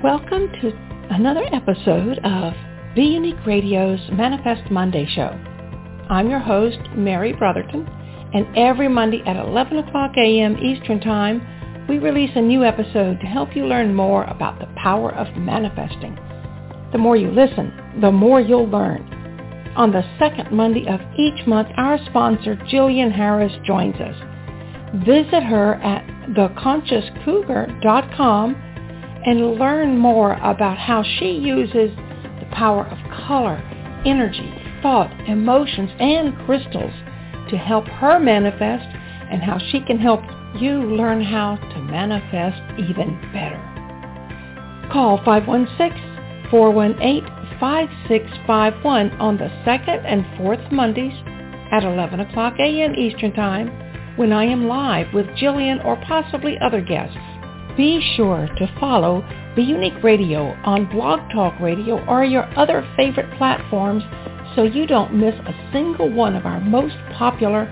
Welcome to another episode of Be Unique Radio's Manifest Monday Show. I'm your host, Mary Brotherton, and every Monday at 11 o'clock a.m. Eastern Time, we release a new episode to help you learn more about the power of manifesting. The more you listen, the more you'll learn. On the second Monday of each month, our sponsor, Gillian Harris, joins us. Visit her at theconsciouscougar.com and learn more about how she uses the power of color, energy, thought, emotions, and crystals to help her manifest and how she can help you learn how to manifest even better. Call 516-418-5651 on the second and fourth Mondays at 11 o'clock a.m. Eastern Time when I am live with Gillian or possibly other guests. Be sure to follow Be Unique Radio on Blog Talk Radio or your other favorite platforms so you don't miss a single one of our most popular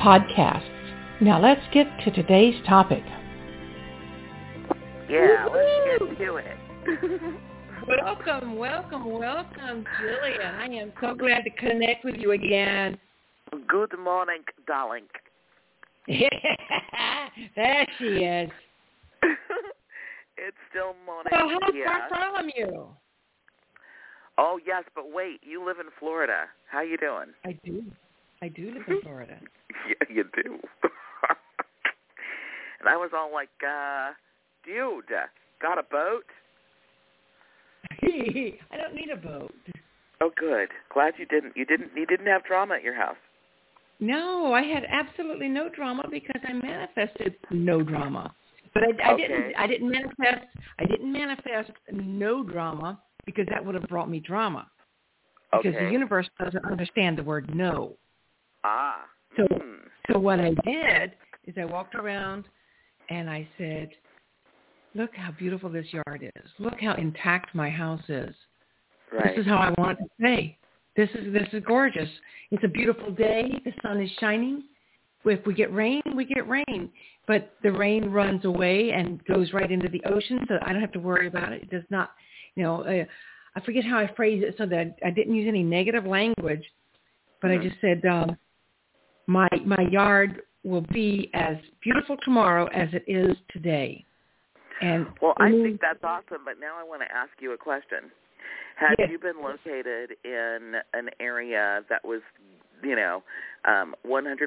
podcasts. Now let's get to today's topic. Yeah, let's get to it. welcome, welcome, welcome, Gillian. I am so glad to connect with you again. Good morning, darling. there she is. it's still morning. Well, how far from you? Oh yes, but wait, you live in Florida. How you doing? I do. I do live in Florida. yeah, you do. and I was all like, uh, dude, got a boat? I don't need a boat. Oh, good. Glad you didn't. You didn't. You didn't have drama at your house. No, I had absolutely no drama because I manifested no drama. But I, I Okay. didn't. I didn't manifest. I didn't manifest no drama because that would have brought me drama. Because Okay. the universe doesn't understand the word no. Ah. So- Hmm. So what I did is I walked around and I said, "Look how beautiful this yard is. Look how intact my house is. Right. This is how I want it to stay. This is this is gorgeous. It's a beautiful day. The sun is shining. If we get rain, we get rain. But the rain runs away and goes right into the ocean, so I don't have to worry about it. It does not, you know. Uh, I forget how I phrased it so that I didn't use any negative language, but Mhm. I just said um, my my yard will be as beautiful tomorrow as it is today. And Well, I think that's awesome, but now I want to ask you a question. Have Yes. you been located in an area that was, you know, um, 100%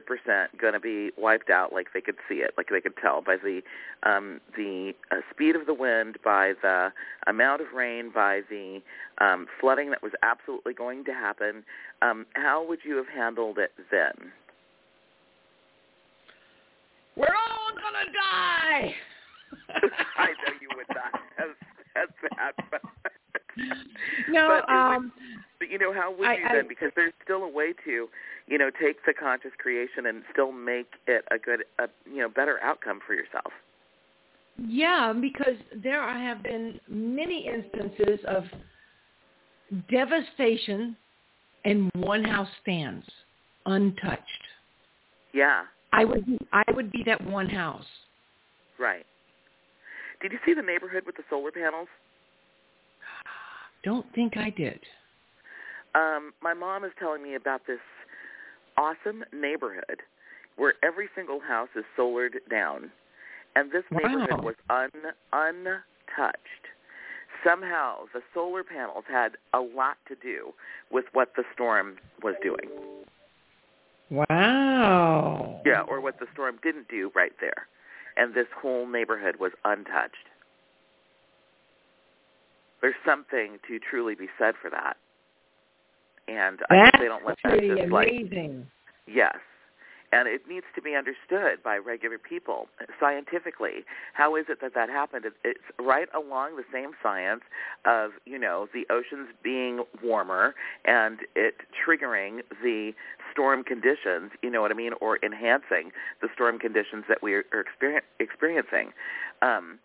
going to be wiped out, like they could see it, like they could tell by the um, the uh, speed of the wind, by the amount of rain, by the um, flooding that was absolutely going to happen, um, how would you have handled it then? we're all gonna die. I know you would not have said that. no, But um, But you know, how would I- you I- then? Because there's still a way to, you know, take the conscious creation and still make it a good, a, you know, better outcome for yourself. yeah, because there have been many instances of devastation, and one house stands untouched. Yeah, I would, I would be that one house. right. Did you see the neighborhood with the solar panels? Don't think I did. Um, my mom is telling me about this awesome neighborhood where every single house is solared down, and this Wow. neighborhood was un untouched. Somehow, the solar panels had a lot to do with what the storm was doing. Wow. Yeah, or what the storm didn't do right there. And this whole neighborhood was untouched. There's something to truly be said for that. And I That's think they don't let that just like amazing. yes. And it needs to be understood by regular people scientifically. How is it that that happened? It's right along the same science of, you know, the oceans being warmer and it triggering the storm conditions, you know what I mean, or enhancing the storm conditions that we are experiencing. Um,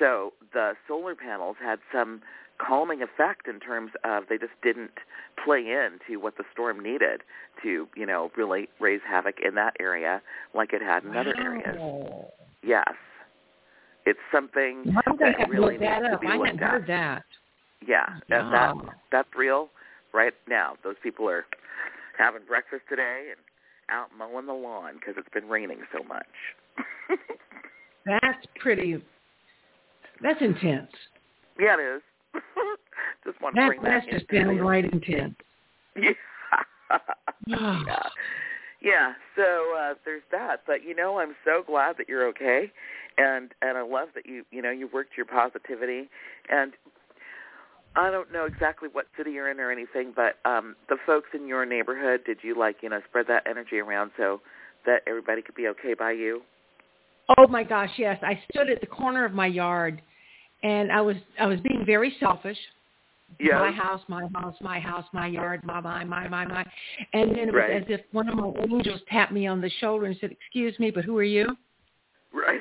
so the solar panels had some calming effect in terms of they just didn't play into what the storm needed to, you know, really raise havoc in that area like it had in other areas. Yes. It's something I'm that really look that needs to be I looked at. heard that. Yeah, and that that's real. Right now, those people are having breakfast today and out mowing the lawn because it's been raining so much. That's pretty. That's intense. yeah, it is. just want to That, bring that's that just into the- downright intense. Yeah. Yeah. Yeah, so uh there's that. But you know, I'm so glad that you're okay and and I love that you you know, you worked your positivity and I don't know exactly what city you're in or anything, but um the folks in your neighborhood, did you like, you know, spread that energy around so that everybody could be okay by you? Oh my gosh, yes. I stood at the corner of my yard and I was I was being very selfish. Yeah. My house, my house, my house, my yard, my my my my my. And then it was Right. as if one of my angels tapped me on the shoulder and said, "Excuse me, but who are you?" Right.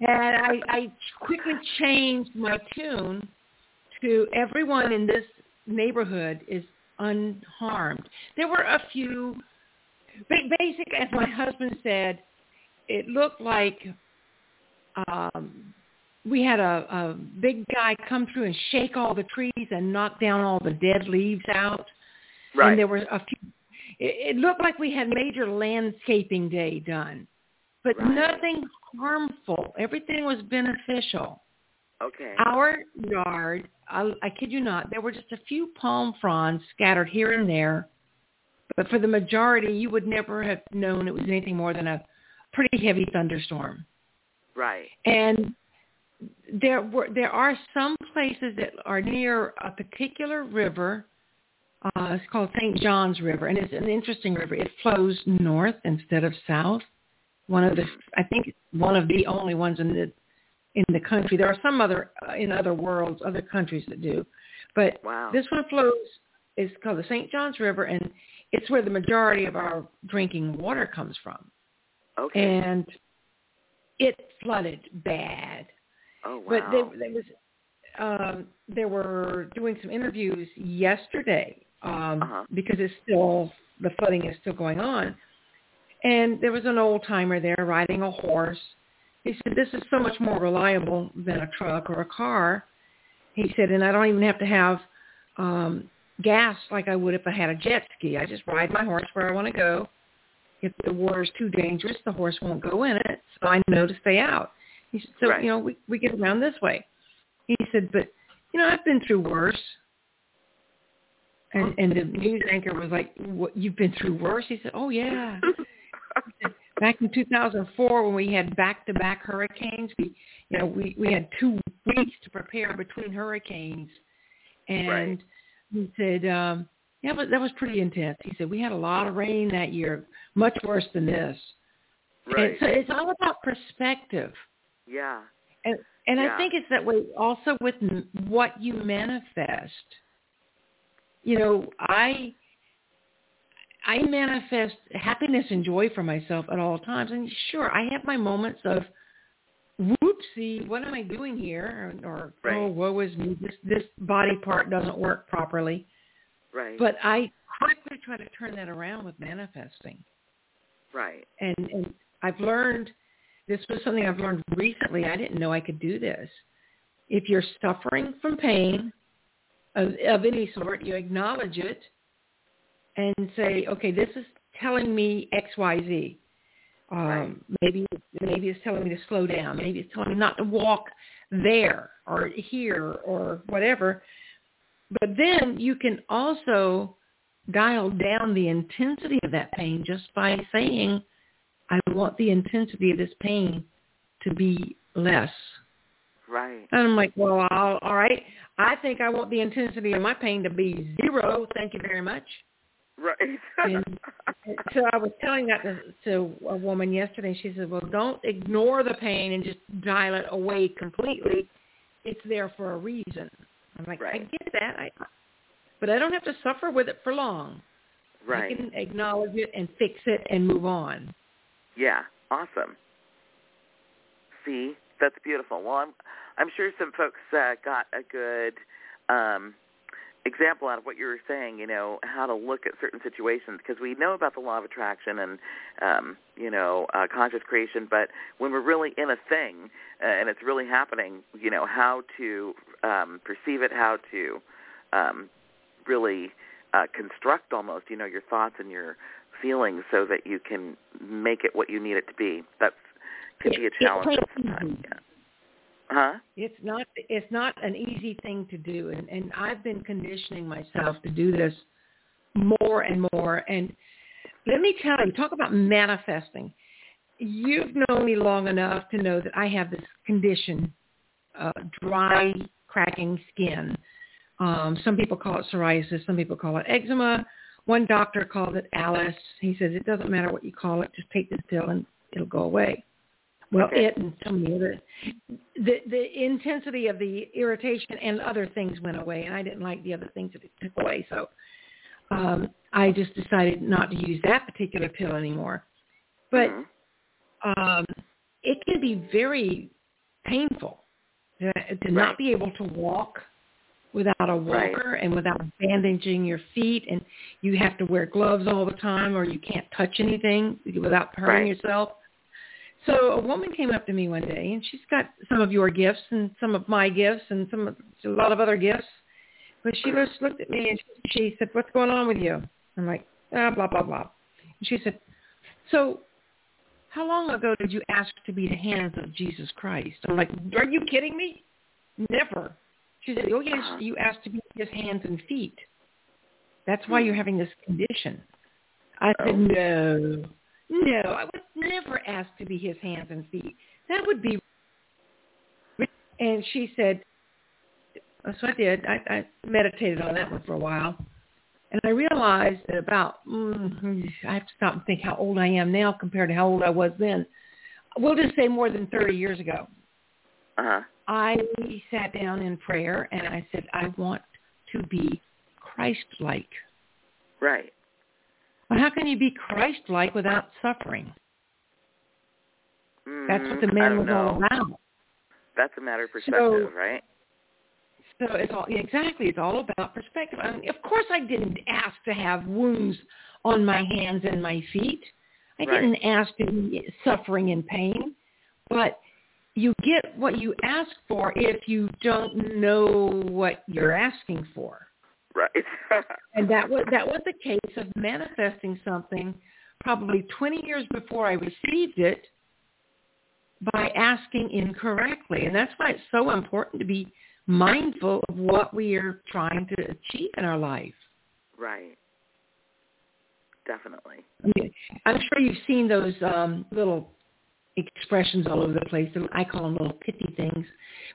And I I quickly changed my tune to everyone in this neighborhood is unharmed. There were a few ba- basic as my husband said, it looked like um we had a, a big guy come through and shake all the trees and knock down all the dead leaves out. right. And there were a few. It, it looked like we had major landscaping day done, but Right. nothing harmful. Everything was beneficial. okay. Our yard, I, I kid you not, there were just a few palm fronds scattered here and there, but for the majority, you would never have known it was anything more than a pretty heavy thunderstorm. Right. And there were there are some places that are near a particular river. Uh, it's called St. John's River, and it's an interesting river. It flows north instead of south. One of the, I think, one of the only ones in the in the country. There are some other uh, in other worlds, other countries that do, but Wow. this one flows. It's called the St. John's River, and it's where the majority of our drinking water comes from. okay. And it flooded bad. Oh wow. But they, they was um, they were doing some interviews yesterday um, Uh-huh. because it's still the flooding is still going on, and there was an old timer there riding a horse. He said, "This is so much more reliable than a truck or a car." He said, "And I don't even have to have um, gas like I would if I had a jet ski. I just ride my horse where I want to go. If the water's too dangerous, the horse won't go in it, so I know to stay out." He said, "So Right. you know, we we get around this way." He said, "But you know, I've been through worse." And and the news anchor was like, "What? You've been through worse?" He said, "Oh yeah." Back in 2004, when we had back-to-back hurricanes, we, you know, we we had two weeks to prepare between hurricanes, and Right. he said, um, "Yeah, but that was pretty intense." He said, "We had a lot of rain that year, much worse than this." right. And so it's all about perspective. Yeah. And and Yeah. I think it's that way also with what you manifest. You know, I I manifest happiness and joy for myself at all times. And sure, I have my moments of whoopsie, what am I doing here? Or, or Right. oh, woe is me, this this body part doesn't work properly. Right. But I quickly try to turn that around with manifesting right. and and I've learned this was something I've learned recently. I didn't know I could do this. If you're suffering from pain of, of any sort, you acknowledge it and say, okay, this is telling me X, Y, Z. Um, Right. Maybe maybe it's telling me to slow down. Maybe it's telling me not to walk there or here or whatever. But then you can also dial down the intensity of that pain just by saying, I want the intensity of this pain to be less. Right. And I'm like, well, I'll, all right. I think I want the intensity of my pain to be zero. Thank you very much. Right. And so I was telling that to, to a woman yesterday. She said, well, don't ignore the pain and just dial it away completely. It's there for a reason. I'm like, right. I get that. I, but I don't have to suffer with it for long. Right. I can acknowledge it and fix it and move on. Yeah. Awesome. See, that's beautiful. Well, I'm I'm sure some folks uh, got a good um example out of what you were saying, you know, how to look at certain situations because we know about the law of attraction and, um, you know, uh, conscious creation, but when we're really in a thing uh, and it's really happening, you know, how to um, perceive it, how to um, really uh, construct almost, you know, your thoughts and your feelings so that you can make it what you need it to be. That's can be a challenge sometimes. Yeah. Huh? It's not it's not an easy thing to do and, and I've been conditioning myself to do this more and more and let me tell you, talk about manifesting. You've known me long enough to know that I have this condition, uh, dry, cracking skin. Um, some people call it psoriasis. Some people call it eczema. One doctor called it Alice. He says it doesn't matter what you call it, just take this pill and it'll go away. Well, okay. it and some of the other, the the intensity of the irritation and other things went away, and I didn't like the other things that it took away. So um, I just decided not to use that particular pill anymore. But mm-hmm. um, it can be very painful to, to right. not be able to walk without a walker right. and without bandaging your feet and you have to wear gloves all the time or you can't touch anything without hurting right. yourself so a woman came up to me one day, and she's got some of your gifts and some of my gifts and some of, a lot of other gifts. But she just looked at me and she said, "What's going on with you?" I'm like, ah, blah blah blah. And she said, "So, how long ago did you ask to be the hands of Jesus Christ?" I'm like, "Are you kidding me? Never." She said, "Oh yes, you asked to be his hands and feet. That's why you're having this condition." I said, "No." No, I would never ask to be his hands and feet. That would be. And she said, so I did. I, I meditated on that one for a while. And I realized that about, mm, I have to stop and think how old I am now compared to how old I was then. We'll just say more than 30 years ago. Uh-huh. I sat down in prayer and I said, I want to be Christ-like. Right. But how can you be Christ-like without suffering? Mm, That's what the man was know. all about. That's a matter of perspective, so, right? So it's all exactly. It's all about perspective. I mean, of course, I didn't ask to have wounds on my hands and my feet. I right. didn't ask to be suffering and pain. But you get what you ask for if you don't know what you're asking for. Right. and that was that was the case of manifesting something probably 20 years before I received it by asking incorrectly. And that's why it's so important to be mindful of what we are trying to achieve in our life. Right. Definitely. I mean, I'm sure you've seen those um, little expressions all over the place. And I call them little pithy things.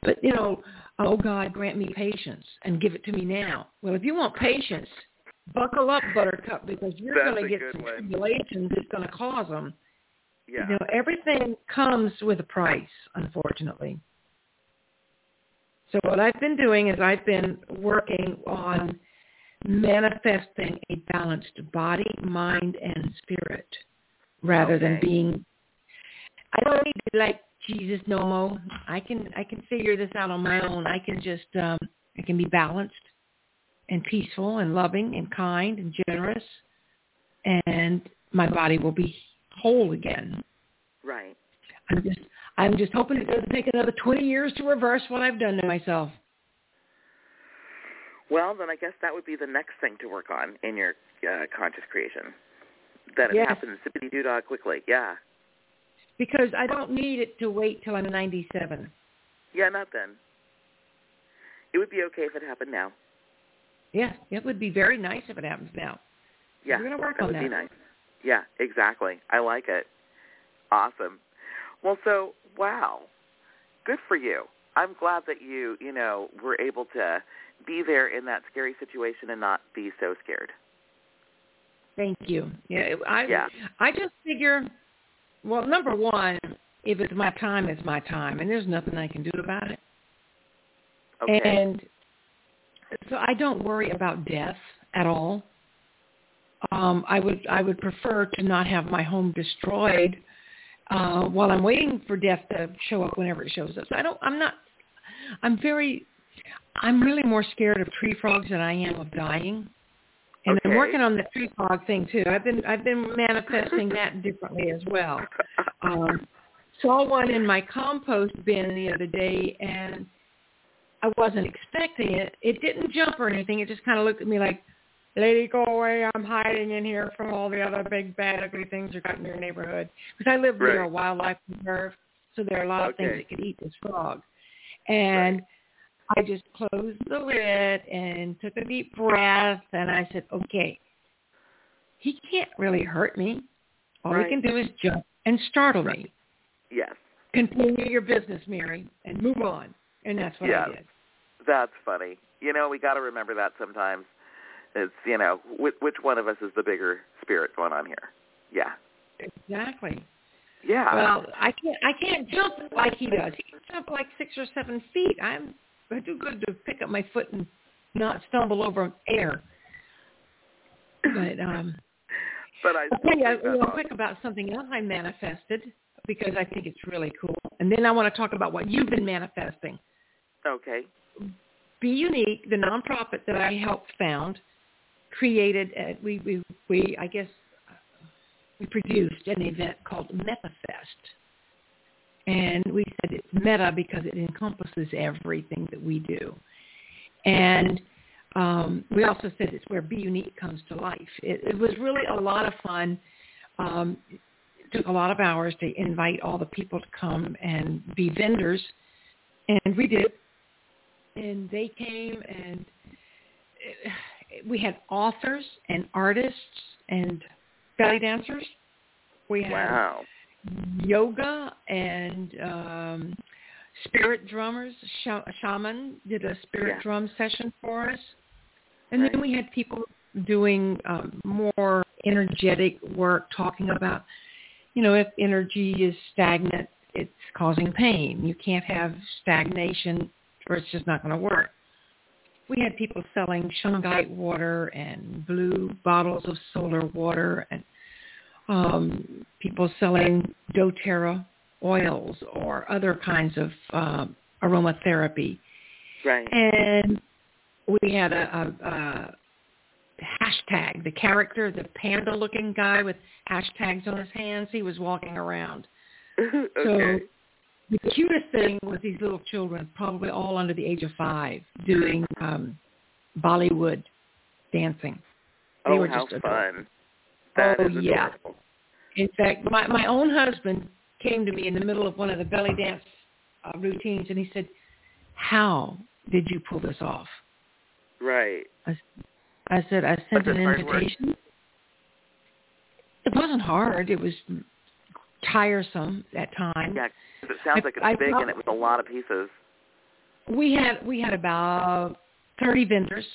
But, you know, oh God, grant me patience and give it to me now. Well, if you want patience, buckle up, Buttercup, because you're going to get some tribulations that's going to cause them. Yeah. You know, everything comes with a price, unfortunately. So what I've been doing is I've been working on manifesting a balanced body, mind, and spirit rather okay. than being I don't need to like Jesus no more. I can I can figure this out on my own. I can just um I can be balanced and peaceful and loving and kind and generous and my body will be whole again. Right. I'm just I'm just hoping it doesn't take another 20 years to reverse what I've done to myself. Well, then I guess that would be the next thing to work on in your uh, conscious creation. That it yes. happens zippity doo dah quickly. Yeah because I don't need it to wait till I'm 97. Yeah, not then. It would be okay if it happened now. Yeah, it would be very nice if it happens now. Yeah, we're to work that on would that. be nice. Yeah, exactly. I like it. Awesome. Well, so wow, good for you. I'm glad that you, you know, were able to be there in that scary situation and not be so scared. Thank you. Yeah, I yeah. I just figure well, number one, if it's my time, it's my time, and there's nothing I can do about it. Okay. And so I don't worry about death at all. Um, I would I would prefer to not have my home destroyed uh, while I'm waiting for death to show up whenever it shows up. So I don't. I'm not. I'm very I'm really more scared of tree frogs than I am of dying. And okay. I'm working on the tree frog thing too. I've been I've been manifesting that differently as well. Um, saw one in my compost bin the other day, and I wasn't expecting it. It didn't jump or anything. It just kind of looked at me like, "Lady, go away! I'm hiding in here from all the other big bad ugly things that got in your neighborhood." Because I live right. near a wildlife reserve, so there are a lot of okay. things that could eat this frog. And right. I just closed the lid and took a deep breath, and I said, "Okay, he can't really hurt me. All right. he can do is jump and startle right. me." Yes. Continue your business, Mary, and move on. And that's what yes. I did. That's funny. You know, we got to remember that sometimes. It's you know, which, which one of us is the bigger spirit going on here? Yeah. Exactly. Yeah. Well, I can't. I can't jump like he does. He can jump like six or seven feet. I'm I do good to pick up my foot and not stumble over air. But um. But I. I'll tell you real quick about something else I manifested because I think it's really cool, and then I want to talk about what you've been manifesting. Okay. Be Unique, the nonprofit that I helped found, created. Uh, we we we I guess we produced an event called MetaFest. And we said it's meta because it encompasses everything that we do. And um, we also said it's where Be Unique comes to life. It, it was really a lot of fun. Um, took a lot of hours to invite all the people to come and be vendors. And we did. And they came and it, we had authors and artists and belly dancers. We had wow. Yoga and um, spirit drummers. Sh- shaman did a spirit Yeah. drum session for us, and Right. then we had people doing um, more energetic work, talking about, you know, if energy is stagnant, it's causing pain. You can't have stagnation, or it's just not going to work we had people selling shungite water and blue bottles of solar water and um, people selling doTERRA oils or other kinds of um, aromatherapy. Right. And we had a, a, a hashtag, the character, the panda-looking guy with hashtags on his hands. He was walking around. okay. So the cutest thing was these little children, probably all under the age of five, doing um, Bollywood dancing. They oh, were how just adorable. fun! That Oh, is yeah. In fact, my my own husband came to me in the middle of one of the belly dance uh, routines, and he said, "How did you pull this off?" Right. I said, "I sent an it hard work? invitation." It wasn't hard. It was tiresome at times. Yeah. It sounds I- like it's I big prob- and it was a lot of pieces. We had we had about thirty vendors.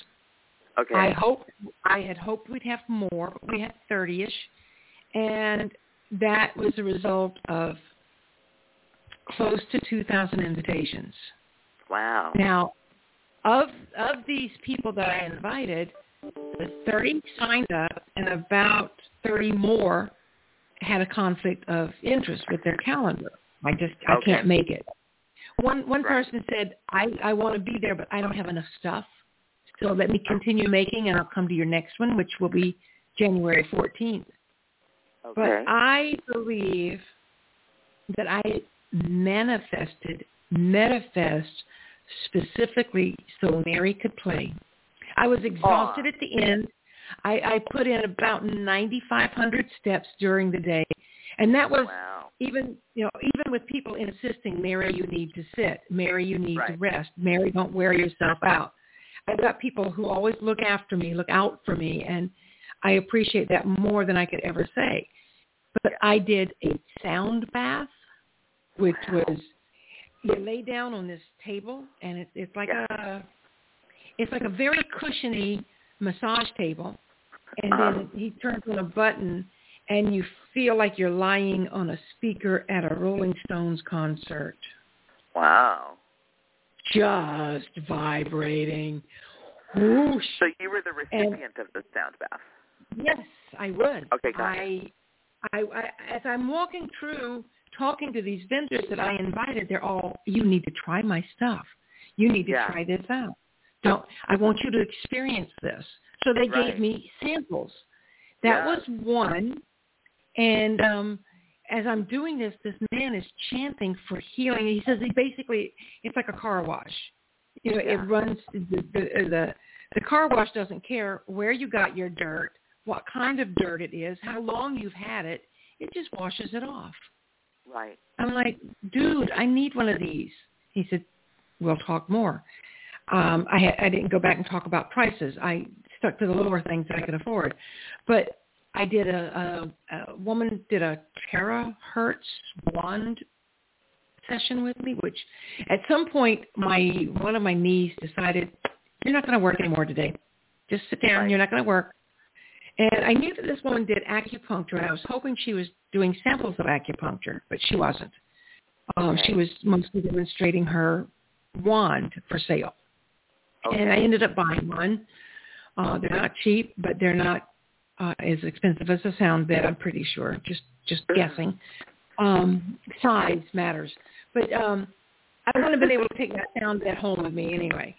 Okay. I hope I had hoped we'd have more, but we had thirty-ish, and that was a result of close to two thousand invitations. wow. Now, of of these people that I invited, thirty signed up, and about thirty more had a conflict of interest with their calendar. I just I Okay. can't make it. One one Right. person said, I I want to be there, but I don't have enough stuff. So let me continue making, and I'll come to your next one, which will be January 14th. Okay. But I believe that I manifested, manifest specifically so Mary could play. I was exhausted at the end. I, I put in about 9,500 steps during the day. And that was wow. even, you know, even with people insisting, Mary, you need to sit. Mary, you need to rest. Mary, don't wear yourself out. I've got people who always look after me, look out for me, and I appreciate that more than I could ever say. But I did a sound bath, which Wow. was you lay down on this table, and it's it's like a it's like a very cushiony massage table, and Uh-huh. then he turns on a button, and you feel like you're lying on a speaker at a Rolling Stones concert, Wow. Just vibrating. Whoosh. So you were the recipient of the sound bath. Yes, I was. Okay, got I, I, I, as I'm walking through talking to these vendors that I invited, they're all, you need to try my stuff. You need to Yeah. try this out. Don't. I want you to experience this. So they Right. gave me samples. That Yeah. was one. And um as I'm doing this, this man is chanting for healing. He says he basically it's like a car wash. You know, Yeah. it runs the the the the car wash doesn't care where you got your dirt, what kind of dirt it is, how long you've had it. It just washes it off. Right. I'm like, dude, I need one of these. He said, we'll talk more. Um, I, I didn't go back and talk about prices. I stuck to the lower things that I could afford. But I did a, a, a woman did a terahertz wand session with me, which at some point my one of my knees decided, you're not going to work anymore today. Just sit down. You're not going to work. And I knew that this woman did acupuncture, and I was hoping she was doing samples of acupuncture, but she wasn't. Um, Okay. She was mostly demonstrating her wand for sale. Okay. And I ended up buying one. Uh, they're not cheap, but they're not uh, as expensive as a sound bed, I'm pretty sure. Just just guessing. Um, size matters. But um, I wouldn't have been able to take that sound bed home with me anyway.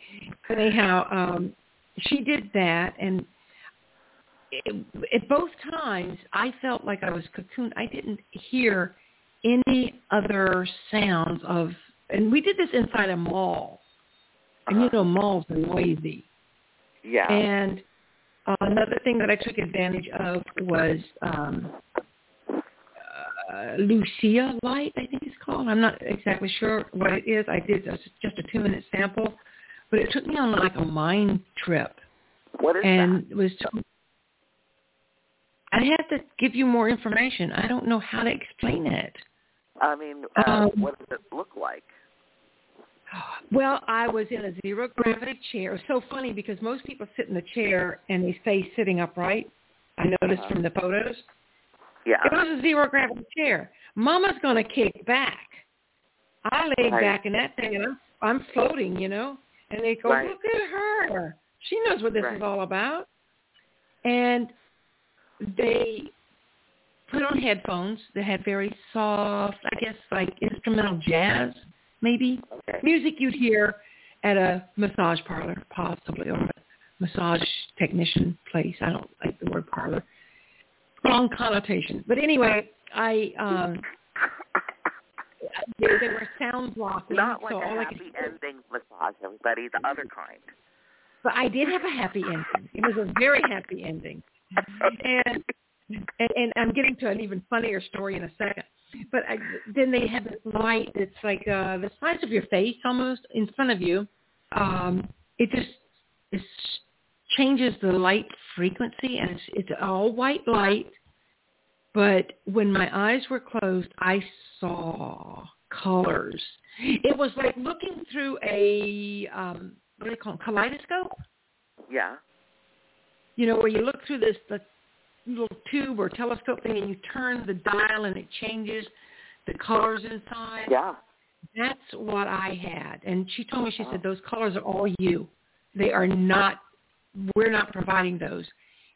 But anyhow, um, she did that, and it, at both times, I felt like I was cocooned. I didn't hear any other sounds of, and we did this inside a mall. And you Uh-huh. know, malls are noisy. Yeah. And uh, another thing that I took advantage of was um, uh, Lucia Light, I think it's called. I'm not exactly sure what it is. I did just, just a two-minute sample, but it took me on like a mind trip, what is and it was. I have to give you more information. I don't know how to explain it. I mean, uh, Um, what does it look like? Well, I was in a zero gravity chair. It's so funny because most people sit in the chair and they stay sitting upright. I noticed Uh-huh. from the photos. Yeah. It was a zero gravity chair. Mama's going to kick back. I laid Right. back in that thing and I'm, I'm floating, you know. And they go, Right. look at her. She knows what this Right. is all about. And they put on headphones that had very soft, I guess, like instrumental jazz, maybe Okay. music you'd hear at a massage parlor, possibly, or a massage technician place. I don't like the word parlor. Wrong connotation. But anyway, I um they, they were sound blocking, Not like so a all I could happy ending massage, everybody. The other kind. But I did have a happy ending. It was a very happy ending. And and, and I'm getting to an even funnier story in a second. But I, then they have this light that's like uh, the size of your face almost in front of you. Um, it just it changes the light frequency, and it's, it's all white light. But when my eyes were closed, I saw colors. It was like looking through a um, what do they call them? kaleidoscope Yeah. you know, where you look through this the little tube or telescope thing and you turn the dial and it changes the colors inside. Yeah. That's what I had. And she told me, she said, those colors are all you. They are not, we're not providing those.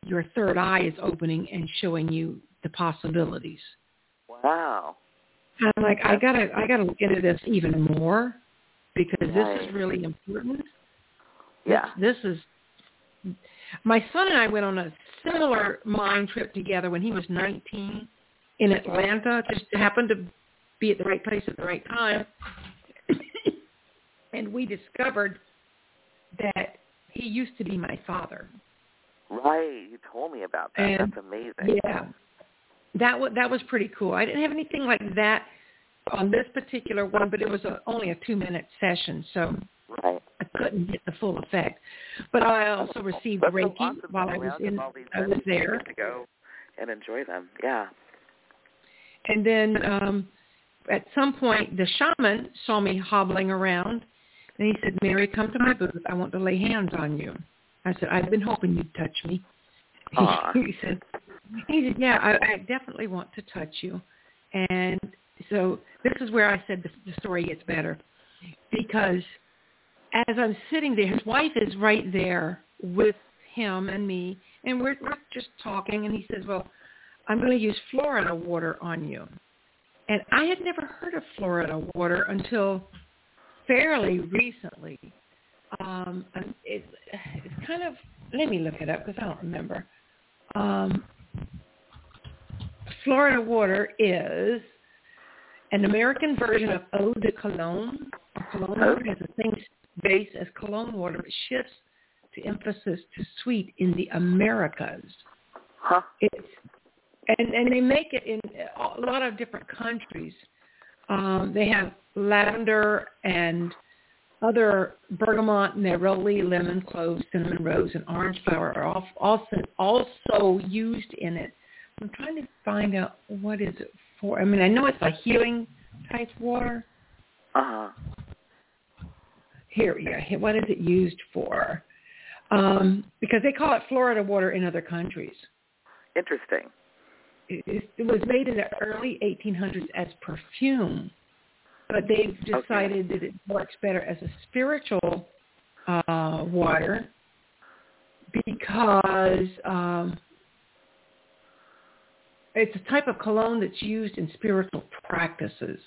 Your third eye is opening and showing you the possibilities. Wow. And I'm like, I gotta, I gotta look into this even more because this is really important. Yeah. This is my son and I went on a similar mind trip together when he was 19 in Atlanta. Just happened to be at the right place at the right time. and we discovered that he used to be my father. Right. You told me about that. And- That's amazing. Yeah. That was that was pretty cool. I didn't have anything like that on this particular one, but it was a, only a 2-minute session, so Right. I couldn't get the full effect. But I also received That's so Reiki awesome while I was in with all these I was there. to go and enjoy them. Yeah. And then um at some point the shaman saw me hobbling around and he said, Mary, come to my booth. I want to lay hands on you. I said, I've been hoping you'd touch me. He said, he said, yeah, I, I definitely want to touch you. And so this is where I said the, the story gets better because as I'm sitting there, his wife is right there with him and me, and we're, we're just talking, and he says, well, I'm going to use Florida water on you. And I had never heard of Florida water until fairly recently. Um, it's it's kind of let me look it up because I don't remember. Um, Florida water is an American version of eau de cologne. Cologne water has the same base as cologne water, but shifts to emphasis to sweet in the Americas. Huh. It's and and they make it in a lot of different countries. Um, they have lavender and other bergamot, neroli, lemon, cloves, cinnamon, rose, and orange flower are all, also also used in it. I'm trying to find out what is it for. I mean, I know it's a healing type water. Uh huh. Here, yeah. What is it used for? Um, because they call it Florida water in other countries. Interesting. It, it was made in the early 1800s as perfume, but they've decided Okay. that it works better as a spiritual uh, water because um, it's a type of cologne that's used in spiritual practices.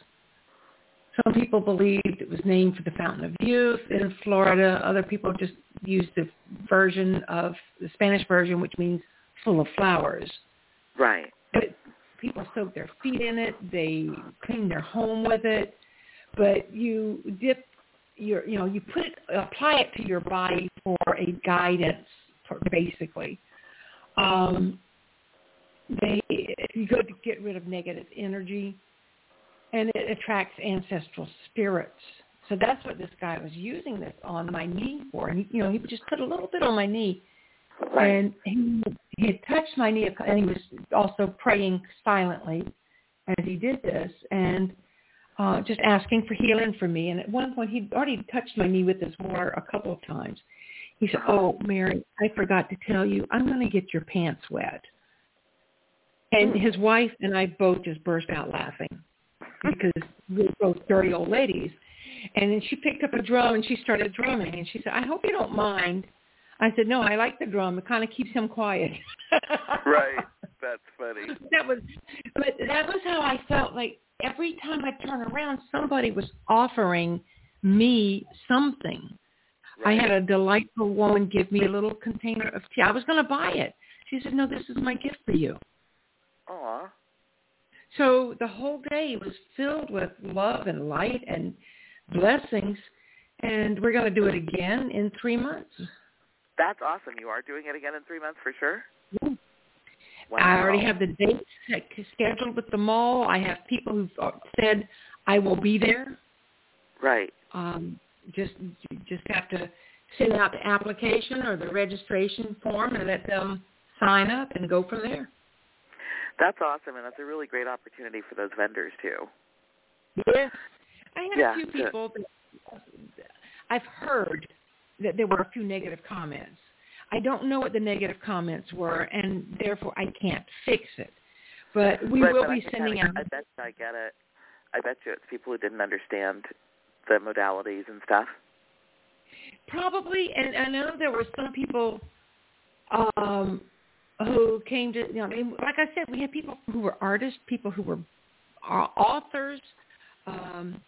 Some people believed it was named for the Fountain of Youth in Florida. Other people just used the version of the Spanish version, which means full of flowers. Right. But people soak their feet in it. They clean their home with it. But you dip your, you know, you put it, apply it to your body for a guidance, for basically. Um, they you go to get rid of negative energy, and it attracts ancestral spirits. So that's what this guy was using this on my knee for. And you know, he would just put a little bit on my knee, and he he had touched my knee, and he was also praying silently as he did this, and uh, just asking for healing for me. And at one point, he'd already touched my knee with his water a couple of times. He said, "Oh, Mary, I forgot to tell you, I'm going to get your pants wet." And his wife and I both just burst out laughing because we're both dirty old ladies. And then she picked up a drum and she started drumming. And she said, "I hope you don't mind." I said, "No, I like the drum. It kind of keeps him quiet." right. That's funny. that was but that was how I felt like every time I turn around somebody was offering me something. Right. I had a delightful woman give me a little container of tea. I was going to buy it. She said, "No, this is my gift for you." Aw. So the whole day was filled with love and light and blessings and we're going to do it again in 3 months. That's awesome. You are doing it again in three months for sure. Yeah. Wow. I already have the dates scheduled with the mall. I have people who've uh, said I will be there. Right. Um, just you just have to send out the application or the registration form and let them sign up and go from there. That's awesome, and that's a really great opportunity for those vendors too. Yes. I had Yeah, a few people that I've heard that there were a few negative comments. I don't know what the negative comments were, and therefore I can't fix it. But we but, will but be sending out. I bet you I get it. I bet you it's people who didn't understand the modalities and stuff. Probably, and I know there were some people um, who came to, you know, I mean, like I said, we had people who were artists, people who were authors. Um,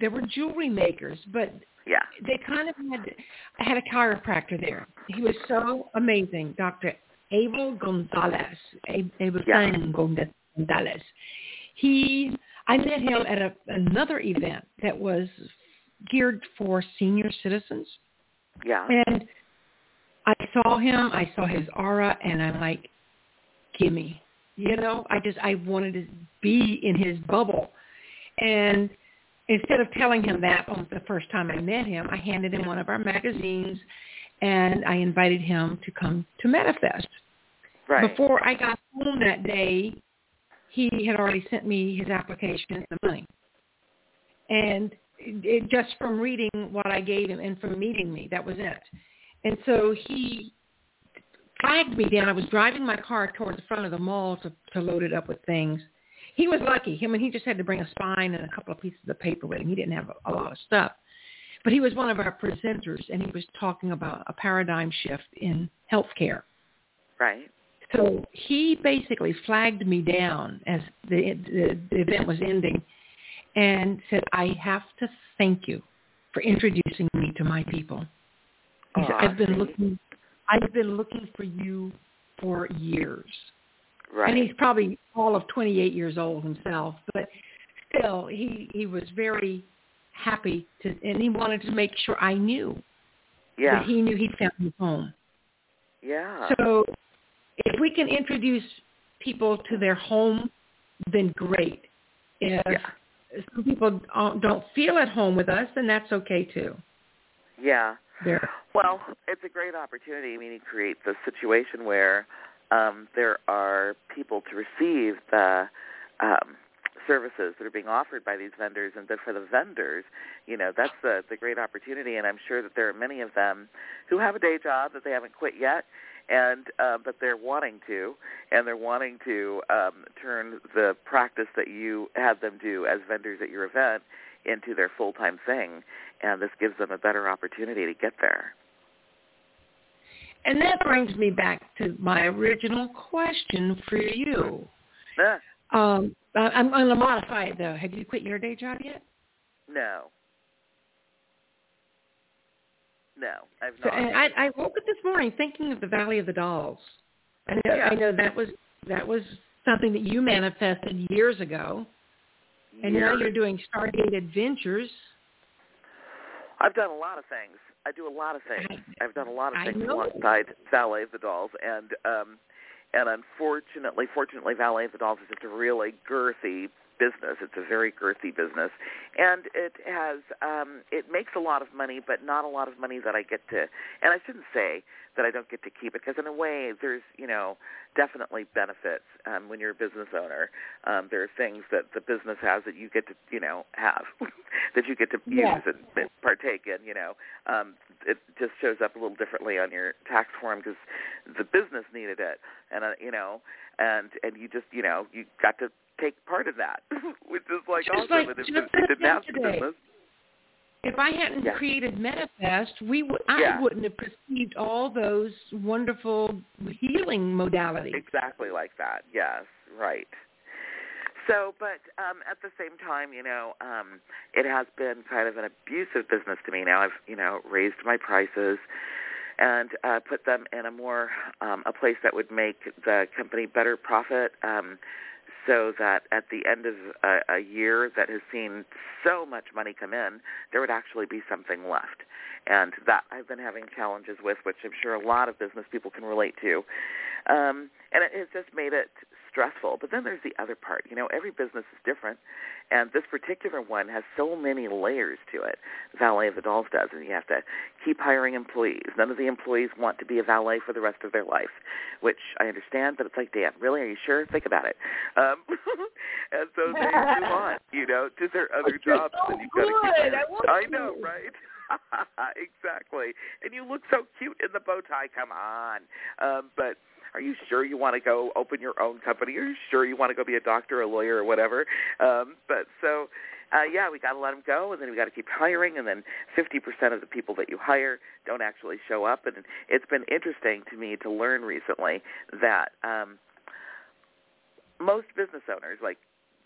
there were jewelry makers, but Yeah. they kind of had. I had a chiropractor there. He was so amazing, Doctor Abel Gonzalez. Ab- Abel Yeah. Gonzalez. He, I met him at a, another event that was geared for senior citizens. Yeah. And I saw him, I saw his aura, and I'm like, gimme. You know, I just, I wanted to be in his bubble. And instead of telling him that on the first time I met him, I handed him one of our magazines and I invited him to come to Manifest. right. Before I got home that day, he had already sent me his application and the money. And it, it, just from reading what I gave him and from meeting me, that was it. And so he flagged me down. I was driving my car towards the front of the mall to, to load it up with things. He was lucky. I mean, he just had to bring a spine and a couple of pieces of paper with him. He didn't have a, a lot of stuff. But he was one of our presenters, and he was talking about a paradigm shift in healthcare. Right. So he basically flagged me down as the, the, the event was ending, and said, I have to thank you for introducing me to my people. He said, I've been looking I've been looking for you for years. Right. And he's probably all of 28 years old himself, but still he he was very happy to and he wanted to make sure I knew yeah. that he knew he'd found his home. Yeah. So if we can introduce people to their home, then great. If yeah. some people don't feel at home with us, then that's okay too. Yeah. There. Well, it's a great opportunity. I mean, you create the situation where um, there are people to receive the um, services that are being offered by these vendors, and then for the vendors, you know, that's the the great opportunity. And I'm sure that there are many of them who have a day job that they haven't quit yet, and uh, but they're wanting to, and they're wanting to um, turn the practice that you had them do as vendors at your event into their full time thing, and this gives them a better opportunity to get there. And that brings me back to my original question for you. Yeah. Um, I'm going to modify it though. Have you quit your day job yet? No. No, I've so, not. and I, I woke up this morning thinking of the Valet of the Dolls. I know, yeah. I know that was that was something that you manifested years ago, and years. now you're doing Stargate Adventures. I've done a lot of things. I do a lot of things. I, I've done a lot of things alongside Valet of the Dolls, and um, and unfortunately, fortunately, Valet of the Dolls is just a really girthy business. It's a very girthy business, and it has um, it makes a lot of money, but not a lot of money that I get to. And I shouldn't say that I don't get to keep it because in a way, there's you know definitely benefits um, when you're a business owner. Um, there are things that the business has that you get to you know have that you get to Yeah. use and partake in. You know, um, it just shows up a little differently on your tax form because the business needed it, and uh, you know, and and you just you know you got to take part of that, which is like Just awesome. like- and if just it, like it didn't have the business, If I hadn't Yeah. created Manifest, we would I Yeah. wouldn't have perceived all those wonderful healing modalities. exactly like that. Yes, right. So, but um, at the same time, you know, um, it has been kind of an abusive business to me. Now I've, you know, raised my prices and uh, put them in a more um, a place that would make the company better profit. Um, so that at the end of a, a year that has seen so much money come in, there would actually be something left. And that I've been having challenges with, which I'm sure a lot of business people can relate to. Um, and it has just made it stressful. But then there's the other part. You know, every business is different, and this particular one has so many layers to it. Valet of the Dolls does, and you have to keep hiring employees. None of the employees want to be a valet for the rest of their life, which I understand. But it's like, damn, really? Are you sure? Think about it. Um, and so they move on, you know, to their other jobs. so and you've got to keep hiring. I I know, right? exactly. And you look so cute in the bow tie. Come on. Um, but are you sure you want to go open your own company? Are you sure you want to go be a doctor, a lawyer, or whatever? Um, but so, uh, yeah, we got to let them go, and then we got to keep hiring, and then 50% of the people that you hire don't actually show up. And it's been interesting to me to learn recently that um, most business owners, like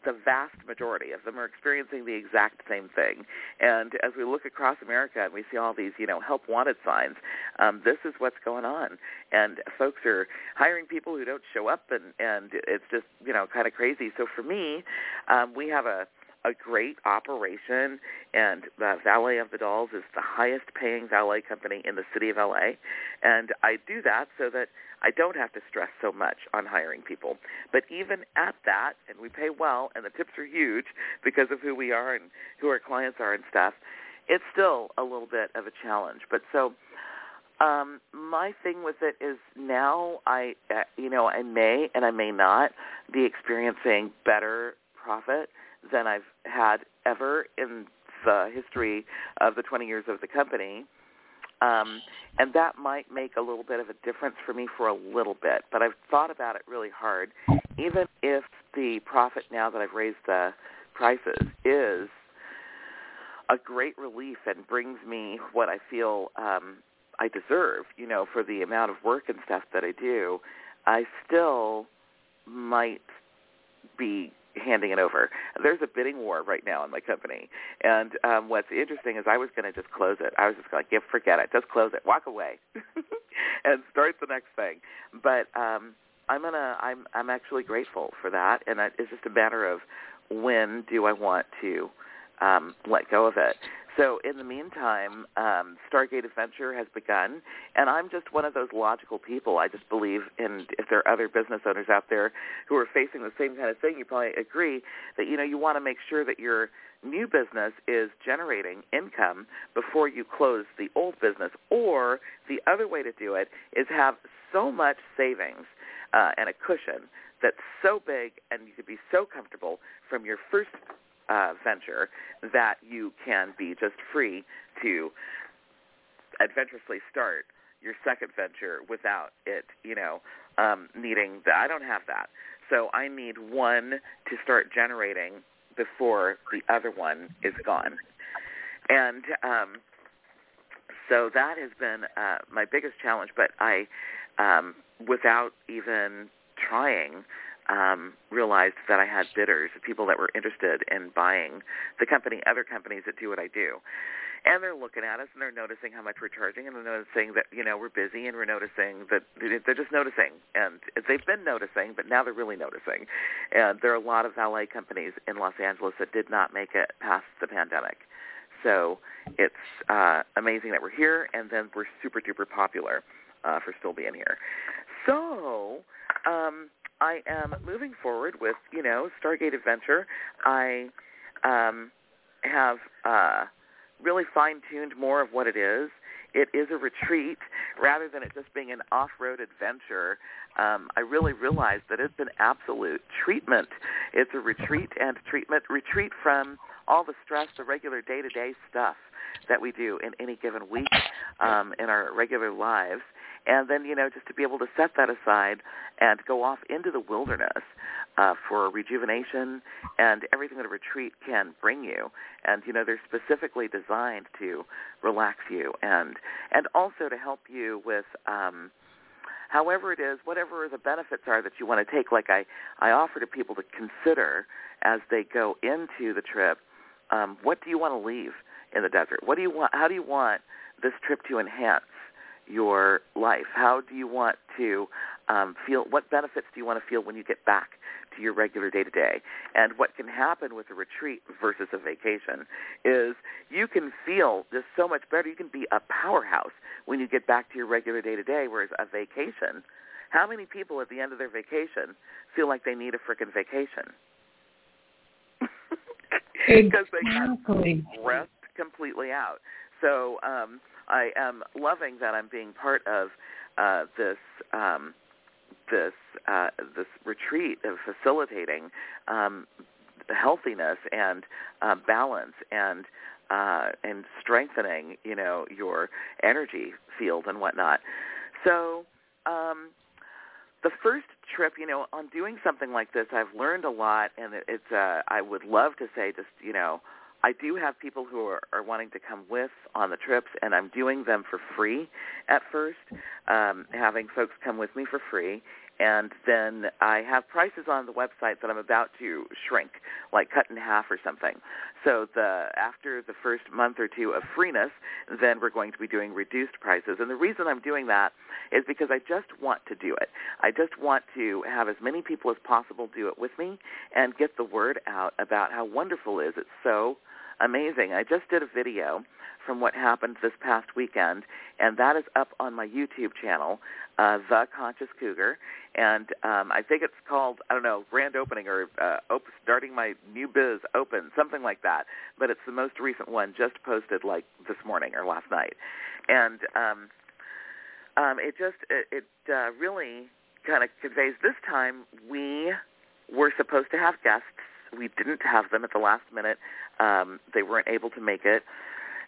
the vast majority of them are experiencing the exact same thing. And as we look across America and we see all these, you know, help wanted signs, um, this is what's going on. And folks are hiring people who don't show up, and and it's just, you know, kind of crazy. So for me, um, we have a a great operation, and the Valet of the Dolls is the highest paying valet company in the city of LA. And I do that so that I don't have to stress so much on hiring people. But even at that, and we pay well, and the tips are huge because of who we are and who our clients are and stuff, it's still a little bit of a challenge. But so um, my thing with it is now I, uh, you know, I may and I may not be experiencing better profit than I've had ever in the history of the 20 years of the company. Um, and that might make a little bit of a difference for me for a little bit. But I've thought about it really hard. Even if the profit now that I've raised the prices is a great relief and brings me what I feel um, I deserve, you know, for the amount of work and stuff that I do, I still might be handing it over. There's a bidding war right now in my company, and um, what's interesting is I was going to just close it. I was just going to forget it, just close it, walk away, and start the next thing. But um, I'm gonna, I'm, I'm actually grateful for that, and it's just a matter of when do I want to um, let go of it. So in the meantime, um, Stargate Adventure has begun, and I'm just one of those logical people. I just believe and if there are other business owners out there who are facing the same kind of thing, you probably agree that you know you want to make sure that your new business is generating income before you close the old business. Or the other way to do it is have so much savings uh, and a cushion that's so big and you could be so comfortable from your first uh, venture that you can be just free to adventurously start your second venture without it, you know, um, needing that. I don't have that. So I need one to start generating before the other one is gone. And um, so that has been uh, my biggest challenge, but I, um, without even trying, um, realized that I had bidders, people that were interested in buying the company, other companies that do what I do. And they're looking at us and they're noticing how much we're charging and they're noticing that, you know, we're busy and we're noticing that they're just noticing. And they've been noticing, but now they're really noticing. And there are a lot of valet companies in Los Angeles that did not make it past the pandemic. So it's uh, amazing that we're here and then we're super duper popular uh, for still being here. So um, I am moving forward with, you know, Stargate Adventure. I um, have uh, really fine-tuned more of what it is. It is a retreat rather than it just being an off-road adventure. Um, I really realized that it's an absolute treatment. It's a retreat and treatment. Retreat from all the stress, the regular day-to-day stuff that we do in any given week um, in our regular lives and then you know just to be able to set that aside and go off into the wilderness uh, for rejuvenation and everything that a retreat can bring you. And you know they're specifically designed to relax you and and also to help you with. Um, however it is, whatever the benefits are that you want to take, like I, I offer to people to consider as they go into the trip, um, what do you want to leave in the desert? What do you want? How do you want this trip to enhance your life? How do you want to um, feel? What benefits do you want to feel when you get back to your regular day to day? And what can happen with a retreat versus a vacation is you can feel just so much better. You can be a powerhouse when you get back to your regular day to day, whereas a vacation. How many people at the end of their vacation feel like they need a freaking vacation? because they exactly. rest completely out. So um, I am loving that I'm being part of uh, this um, this uh, this retreat of facilitating um, healthiness and uh, balance and uh, and strengthening, you know, your energy field and whatnot. So um, the first trip, you know, on doing something like this, I've learned a lot, and it, it's. Uh, I would love to say, just you know, I do have people who are, are wanting to come with on the trips, and I'm doing them for free at first, um, having folks come with me for free. And then I have prices on the website that I'm about to shrink, like cut in half or something. So the after the first month or two of freeness, then we're going to be doing reduced prices. And the reason I'm doing that is because I just want to do it. I just want to have as many people as possible do it with me and get the word out about how wonderful it is. It's so amazing. I just did a video from what happened this past weekend, and that is up on my YouTube channel, uh, The Conscious Cougar, and um, I think it's called I don't know grand opening or uh, op- starting my new biz open, something like that. But it's the most recent one, just posted like this morning or last night, and um, um, it just it, it uh, really kind of conveys. This time we were supposed to have guests we didn't have them at the last minute. Um, they weren't able to make it,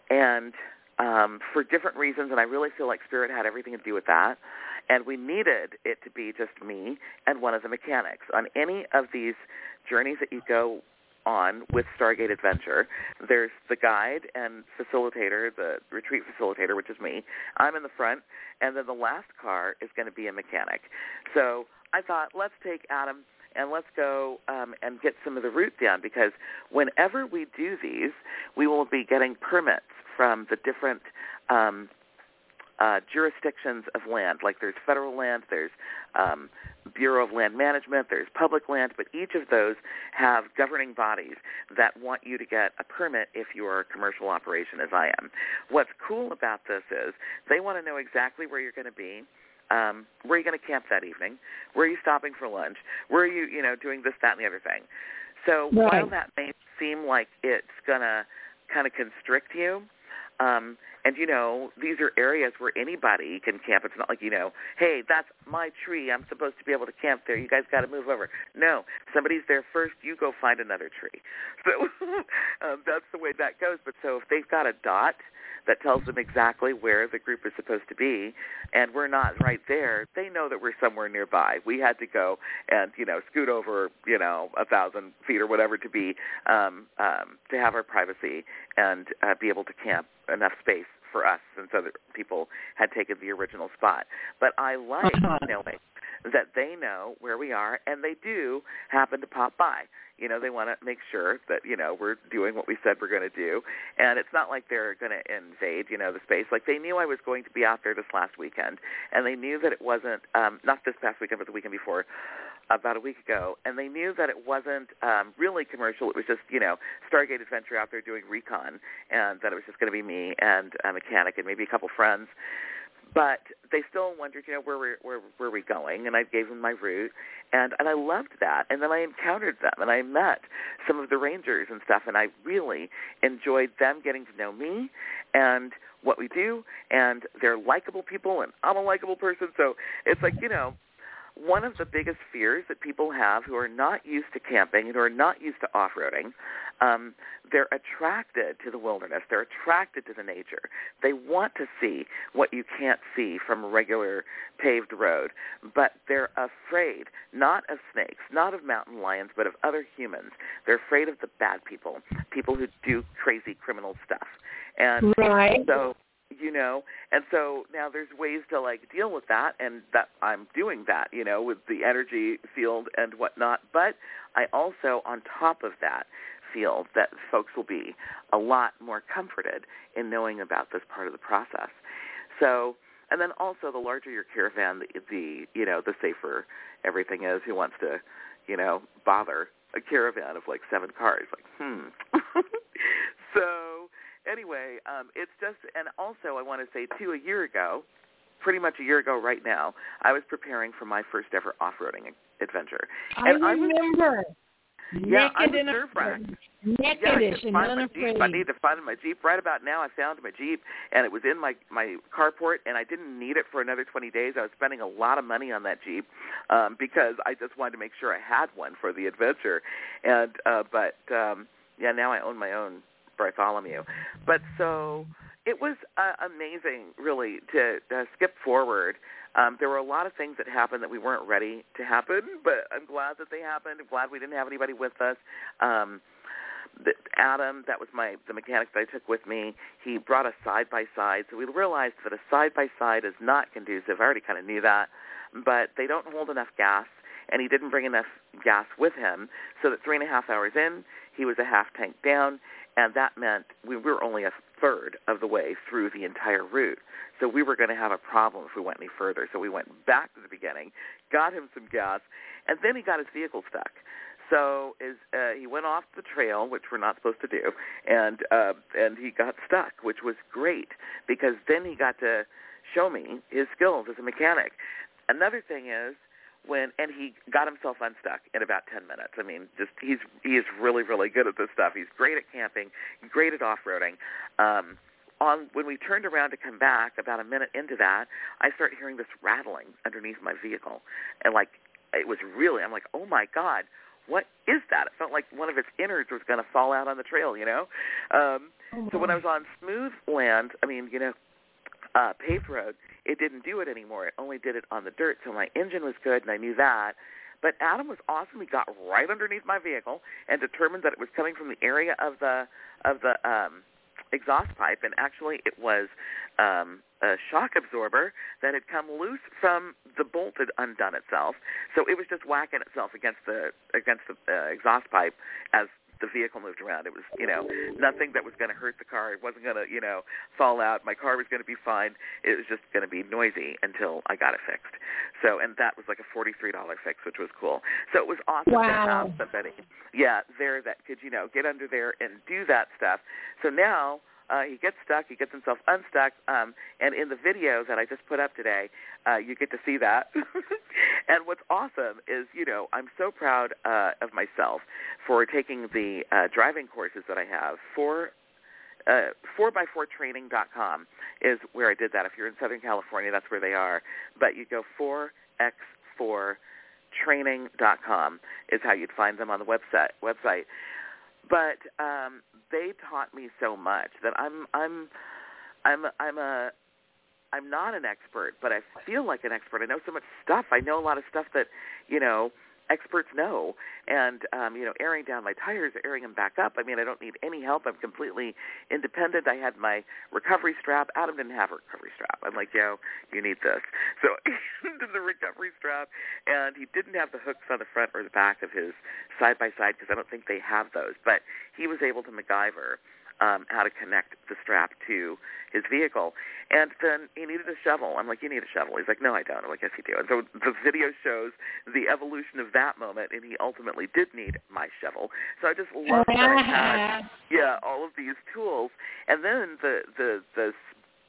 and um, for different reasons. And I really feel like Spirit had everything to do with that. And we needed it to be just me and one of the mechanics on any of these journeys that you go on with Stargate Adventure. There's the guide and facilitator, the retreat facilitator, which is me. I'm in the front, and then the last car is going to be a mechanic. So I thought, let's take Adam and let's go um, and get some of the route down because whenever we do these, we will be getting permits from the different um, uh, jurisdictions of land. Like there's federal land, there's um, Bureau of Land Management, there's public land, but each of those have governing bodies that want you to get a permit if you're a commercial operation, as I am. What's cool about this is they want to know exactly where you're going to be. Um, where are you going to camp that evening? Where are you stopping for lunch? Where are you, you know, doing this, that, and the other thing? So right. while that may seem like it's going to kind of constrict you, um, and you know, these are areas where anybody can camp. It's not like you know, hey, that's my tree. I'm supposed to be able to camp there. You guys got to move over. No, somebody's there first. You go find another tree. So um, that's the way that goes. But so if they've got a dot that tells them exactly where the group is supposed to be, and we're not right there, they know that we're somewhere nearby. We had to go and you know scoot over you know a thousand feet or whatever to be um, um, to have our privacy and uh, be able to camp enough space for us since other people had taken the original spot. But I like knowing that they know where we are and they do happen to pop by. You know, they want to make sure that, you know, we're doing what we said we're going to do. And it's not like they're going to invade, you know, the space. Like they knew I was going to be out there this last weekend and they knew that it wasn't, um, not this past weekend, but the weekend before, about a week ago, and they knew that it wasn't um, really commercial. It was just, you know, Stargate Adventure out there doing recon, and that it was just going to be me and a mechanic and maybe a couple friends. But they still wondered, you know, where were where were we going? And I gave them my route, and and I loved that. And then I encountered them, and I met some of the rangers and stuff, and I really enjoyed them getting to know me and what we do. And they're likable people, and I'm a likable person, so it's like you know one of the biggest fears that people have who are not used to camping and who are not used to off-roading, um, they're attracted to the wilderness. They're attracted to the nature. They want to see what you can't see from a regular paved road, but they're afraid not of snakes, not of mountain lions, but of other humans. They're afraid of the bad people, people who do crazy criminal stuff. And right. so you know? And so now there's ways to like deal with that and that i'm doing that you know with the energy field and whatnot. But i also on top of that feel that folks will be a lot more comforted in knowing about this part of the process. So and then also the larger your caravan the, the you know the safer everything is. Who wants to you know bother a caravan of like seven cars? Like hmm. So anyway, um, it's just, and also I want to say too, a year ago, pretty much a year ago right now, I was preparing for my first ever off-roading adventure. I and remember. I was, yeah, I was and nerve-wracked. Naked yeah, I. I need to find my Jeep. Right about now, I found my Jeep, and it was in my my carport, and I didn't need it for another 20 days. I was spending a lot of money on that Jeep um, because I just wanted to make sure I had one for the adventure. And uh, but um, yeah, now I own my own Bartholomew. But so it was uh, amazing, really, to uh, skip forward. Um, there were a lot of things that happened that we weren't ready to happen, but I'm glad that they happened. I'm glad we didn't have anybody with us. Um, the, Adam, that was my the mechanic that I took with me. He brought a side by side, so we realized that a side by side is not conducive. I already kind of knew that, but they don't hold enough gas, and he didn't bring enough gas with him, so that three and a half hours in, he was a half tank down, and that meant we were only a third of the way through the entire route. So we were going to have a problem if we went any further. So we went back to the beginning, got him some gas, and then he got his vehicle stuck. So is uh, he went off the trail, which we're not supposed to do, and uh, and he got stuck, which was great because then he got to show me his skills as a mechanic. Another thing is when and he got himself unstuck in about 10 minutes. I mean, just he's he is really really good at this stuff. He's great at camping, great at off-roading. Um on when we turned around to come back about a minute into that, I started hearing this rattling underneath my vehicle. And like it was really I'm like, "Oh my god, what is that?" It felt like one of its innards was going to fall out on the trail, you know? Um oh so when I was on smooth land, I mean, you know, uh paved road, it didn't do it anymore. It only did it on the dirt. So my engine was good, and I knew that. But Adam was awesome. He got right underneath my vehicle and determined that it was coming from the area of the of the um, exhaust pipe, and actually it was um, a shock absorber that had come loose from the bolt had undone itself. So it was just whacking itself against the against the uh, exhaust pipe as the vehicle moved around. It was, you know, nothing that was going to hurt the car. It wasn't going to, you know, fall out. My car was going to be fine. It was just going to be noisy until I got it fixed. So, and that was like a $43 fix, which was cool. So it was awesome wow. to have somebody, yeah, there that could, you know, get under there and do that stuff. So now uh, he gets stuck. He gets himself unstuck. Um, and in the video that I just put up today, uh, you get to see that. and what's awesome is, you know, I'm so proud uh, of myself for taking the uh, driving courses that I have for uh, 4x4training.com is where I did that. If you're in Southern California, that's where they are. But you go 4x4training.com is how you'd find them on the website. Website, but um, they taught me so much that I'm I'm I'm I'm a I'm not an expert, but I feel like an expert. I know so much stuff. I know a lot of stuff that you know experts know. And um you know airing down my tires airing them back up i mean i don't need any help. I'm completely independent. I had my recovery strap. Adam didn't have a recovery strap. I'm like yo you need this. So the recovery strap and he didn't have the hooks on the front or the back of his side by side because i don't think they have those. But he was able to macgyver um, how to connect the strap to his vehicle. And then he needed a shovel. I'm like, you need a shovel. He's like, no, I don't. I'm like, yes, you do. And so the video shows the evolution of that moment, and he ultimately did need my shovel. So I just love that I had, yeah, all of these tools. And then the the the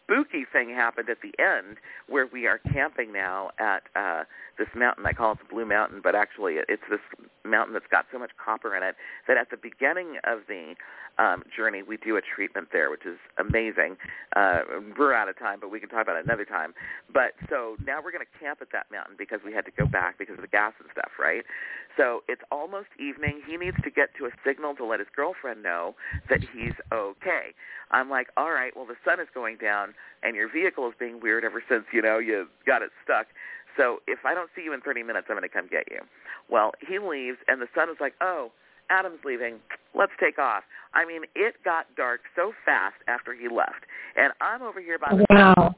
spooky thing happened at the end where we are camping now at uh this mountain. I call it the Blue Mountain, but actually it's this mountain that's got so much copper in it that at the beginning of the um, journey we do a treatment there, which is amazing. Uh, we're out of time, but we can talk about it another time. But so now we're going to camp at that mountain because we had to go back because of the gas and stuff, right? So it's almost evening. He needs to get to a signal to let his girlfriend know that he's okay. I'm like, all right, well the sun is going down and your vehicle is being weird ever since you know you got it stuck. So if I don't see you in 30 minutes, I'm going to come get you. Well, he leaves, and the sun is like, oh, Adam's leaving. Let's take off. I mean, it got dark so fast after he left, and I'm over here by the wow.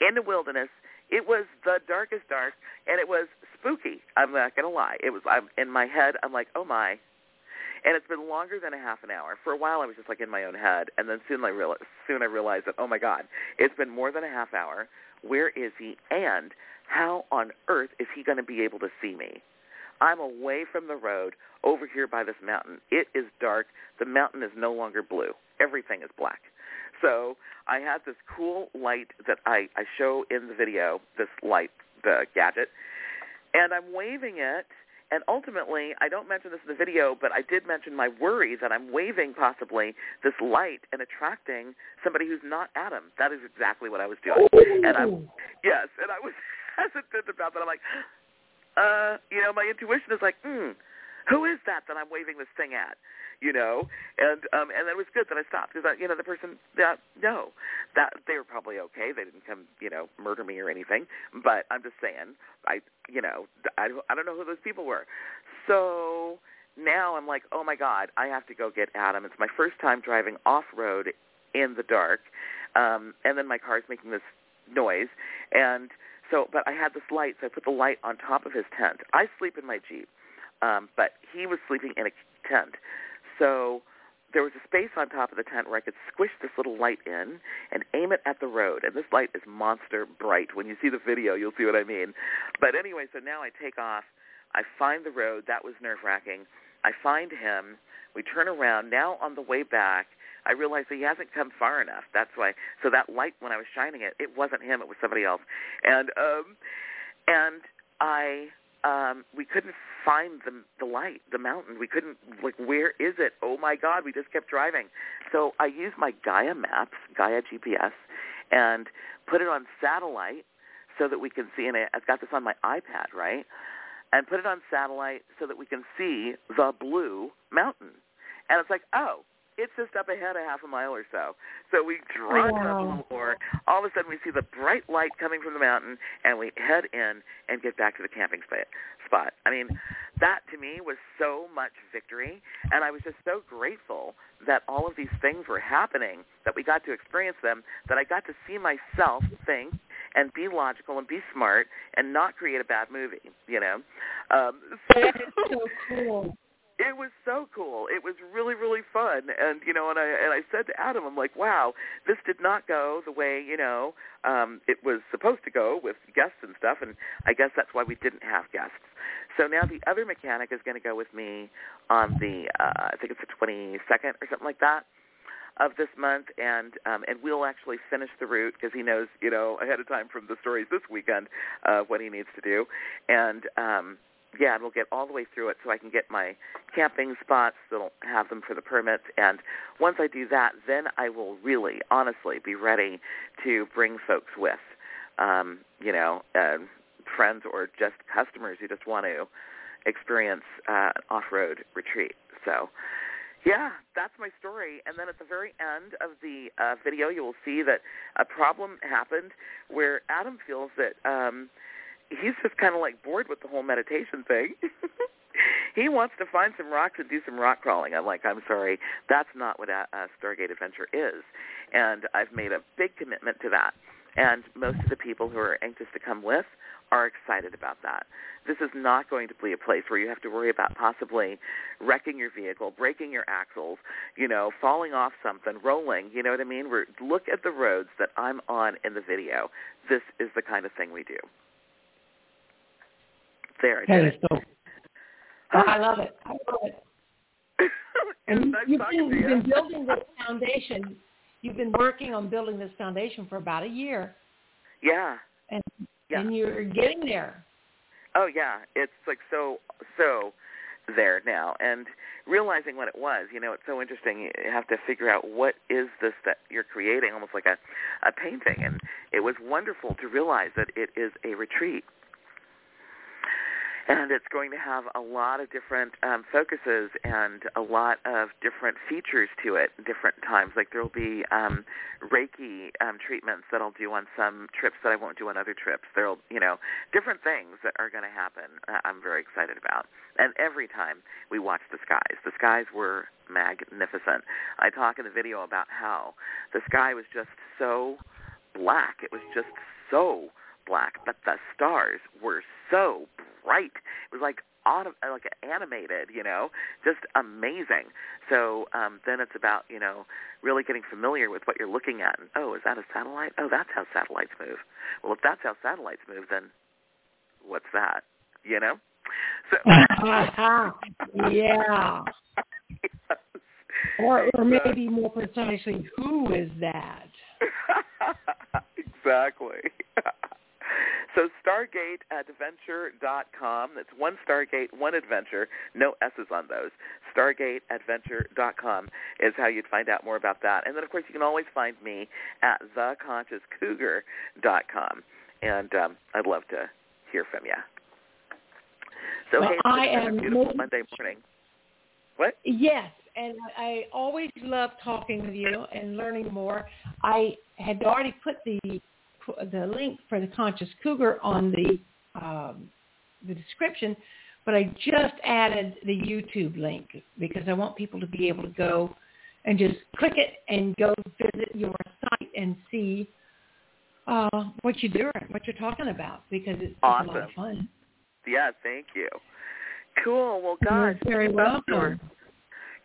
in the wilderness. It was the darkest dark, and it was spooky. I'm not gonna lie. It was. I'm in my head. I'm like, oh my. And it's been longer than a half an hour. For a while, I was just like in my own head, and then soon I realized, soon I realized that, oh my God, it's been more than a half hour. Where is he? And how on earth is he going to be able to see me? I'm away from the road over here by this mountain. It is dark. The mountain is no longer blue. Everything is black. So I had this cool light that I, I show in the video, this light, the gadget, and I'm waving it. And ultimately, I don't mention this in the video, but I did mention my worry that I'm waving possibly this light and attracting somebody who's not Adam. That is exactly what I was doing. And I, yes, and I was hesitant about that. I'm like, uh, you know, my intuition is like, hmm, who is that that I'm waving this thing at? You know, and um, and it was good that I stopped because you know the person that no, that they were probably okay. They didn't come you know murder me or anything. But I'm just saying, I you know I I don't know who those people were. So now I'm like, oh my god, I have to go get Adam. It's my first time driving off road in the dark, um, and then my car's making this noise, and so, but I had this light, so I put the light on top of his tent. I sleep in my Jeep, um, but he was sleeping in a tent. So there was a space on top of the tent where I could squish this little light in and aim it at the road. And this light is monster bright. When you see the video, you'll see what I mean. But anyway, so now I take off. I find the road. That was nerve-wracking. I find him. We turn around. Now on the way back, I realized that he hasn't come far enough. That's why. So that light, when I was shining it, it wasn't him. It was somebody else. And um, and I um, we couldn't find the the light, the mountain. We couldn't like where is it? Oh my God! We just kept driving. So I used my Gaia maps, Gaia GPS, and put it on satellite so that we can see. And I've got this on my iPad, right? And put it on satellite so that we can see the blue mountain. And it's like, oh, it's just up ahead a half a mile or so. So we drive wow. up a little more. All of a sudden, we see the bright light coming from the mountain, and we head in and get back to the camping spot. I mean, that to me was so much victory, and I was just so grateful that all of these things were happening, that we got to experience them, that I got to see myself think and be logical and be smart and not create a bad movie. You know, um, so, that is so cool it was so cool. It was really really fun, and you know, and I and I said to Adam, I'm like, wow, this did not go the way you know um, it was supposed to go with guests and stuff, and I guess that's why we didn't have guests. So now the other mechanic is going to go with me on the uh, I think it's the 22nd or something like that of this month, and um, and we'll actually finish the route because he knows you know ahead of time from the stories this weekend uh, what he needs to do, and. um yeah, and we'll get all the way through it so I can get my camping spots. They'll have them for the permits, and once I do that, then I will really, honestly, be ready to bring folks with, um, you know, uh, friends or just customers who just want to experience uh, off-road retreat. So, yeah, that's my story. And then at the very end of the uh, video, you will see that a problem happened where Adam feels that. Um, he's just kind of like bored with the whole meditation thing. he wants to find some rocks and do some rock crawling. I'm like, I'm sorry, that's not what a, a Stargate Adventure is. And I've made a big commitment to that. And most of the people who are anxious to come with are excited about that. This is not going to be a place where you have to worry about possibly wrecking your vehicle, breaking your axles, you know, falling off something, rolling, you know what I mean? We're, look at the roads that I'm on in the video. This is the kind of thing we do there. I did so, I love it. I love it. and nice you've, been, you. you've been building this foundation. You've been working on building this foundation for about a year. Yeah. And yeah. and you're getting there. Oh yeah, it's like so so there now and realizing what it was you know it's so interesting you have to figure out what is this that you're creating almost like a a painting and it was wonderful to realize that it is a retreat and it's going to have a lot of different um, focuses and a lot of different features to it different times. Like there will be um, Reiki um, treatments that I'll do on some trips that I won't do on other trips. There'll, you know, different things that are going to happen. Uh, I'm very excited about. And every time we watch the skies, the skies were magnificent. I talk in the video about how the sky was just so black. It was just so black, but the stars were so bright. It was like auto, like animated, you know, just amazing. So um, then it's about you know really getting familiar with what you're looking at. And oh, is that a satellite? Oh, that's how satellites move. Well, if that's how satellites move, then what's that? You know. So yeah. yes. Or, or maybe more precisely, who is that? exactly. So StargateAdventure.com. That's one Stargate, one Adventure. No S's on those. StargateAdventure.com is how you'd find out more about that. And then, of course, you can always find me at TheConsciousCougar.com. And um, I'd love to hear from you. So, well, hey, I am a beautiful most, Monday morning. What? Yes, and I always love talking with you and learning more. I had already put the the link for the Conscious Cougar on the um, the description, but I just added the YouTube link because I want people to be able to go and just click it and go visit your site and see uh, what you're doing, what you're talking about, because it's, awesome. it's a lot of fun. Yeah, thank you. Cool. Well, guys, you're very keep welcome. Up your,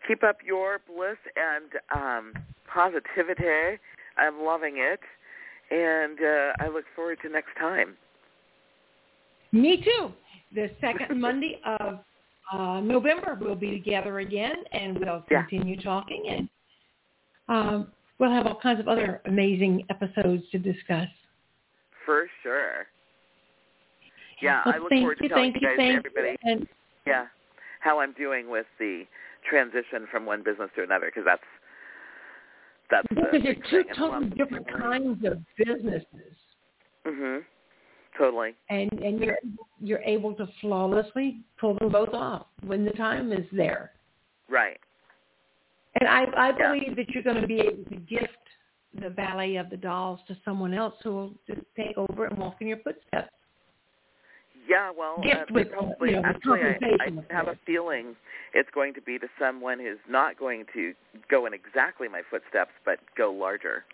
keep up your bliss and um, positivity. I'm loving it and uh, I look forward to next time. Me too. The second Monday of uh, November, we'll be together again, and we'll Yeah. continue talking, and um, we'll have all kinds of other amazing episodes to discuss. For sure. Yeah, Well, I look forward to you, telling thank you guys, thank everybody, you. And yeah, how I'm doing with the transition from one business to another, because that's that's because they're big two totally different kinds of businesses, Mhm. Totally. and and you're you're able to flawlessly pull them both off when the time is there. Right. And I, I Yeah. believe that you're going to be able to gift the Valet of the Dolls to someone else who will just take over and walk in your footsteps. Yeah, well, uh, with probably, you know, actually, I. I have a feeling it's going to be to someone who's not going to go in exactly my footsteps, but go larger.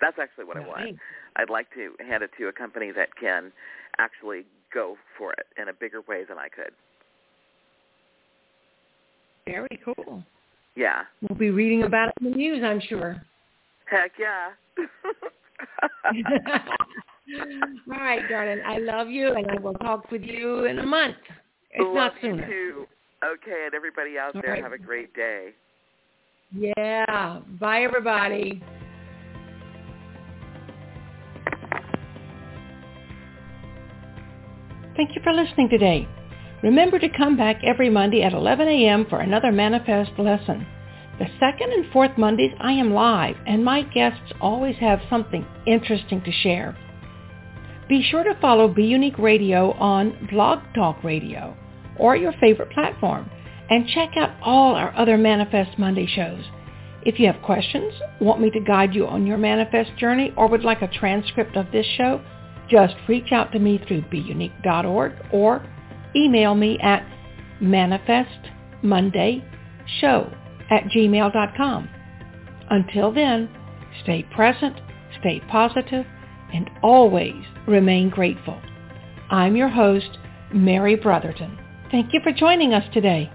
That's actually what I want. I'd like to hand it to a company that can actually go for it in a bigger way than I could. Very cool. Yeah. We'll be reading about it in the news, I'm sure. Heck yeah. All right, darling. I love you, and I will talk with you in a month. It's Love not you sooner. too. Okay, and everybody out All there, right. have a great day. Yeah. Bye, everybody. Thank you for listening today. Remember to come back every Monday at 11 a.m. for another Manifest lesson. The second and fourth Mondays I am live, and my guests always have something interesting to share. Be sure to follow Be Unique Radio on Blog Talk Radio or your favorite platform, and check out all our other Manifest Monday shows. If you have questions, want me to guide you on your manifest journey, or would like a transcript of this show, just reach out to me through beunique.org or email me at manifestmondayshow at gmail.com. Until then, stay present, stay positive, and always remain grateful. I'm your host, Mary Brotherton. Thank you for joining us today.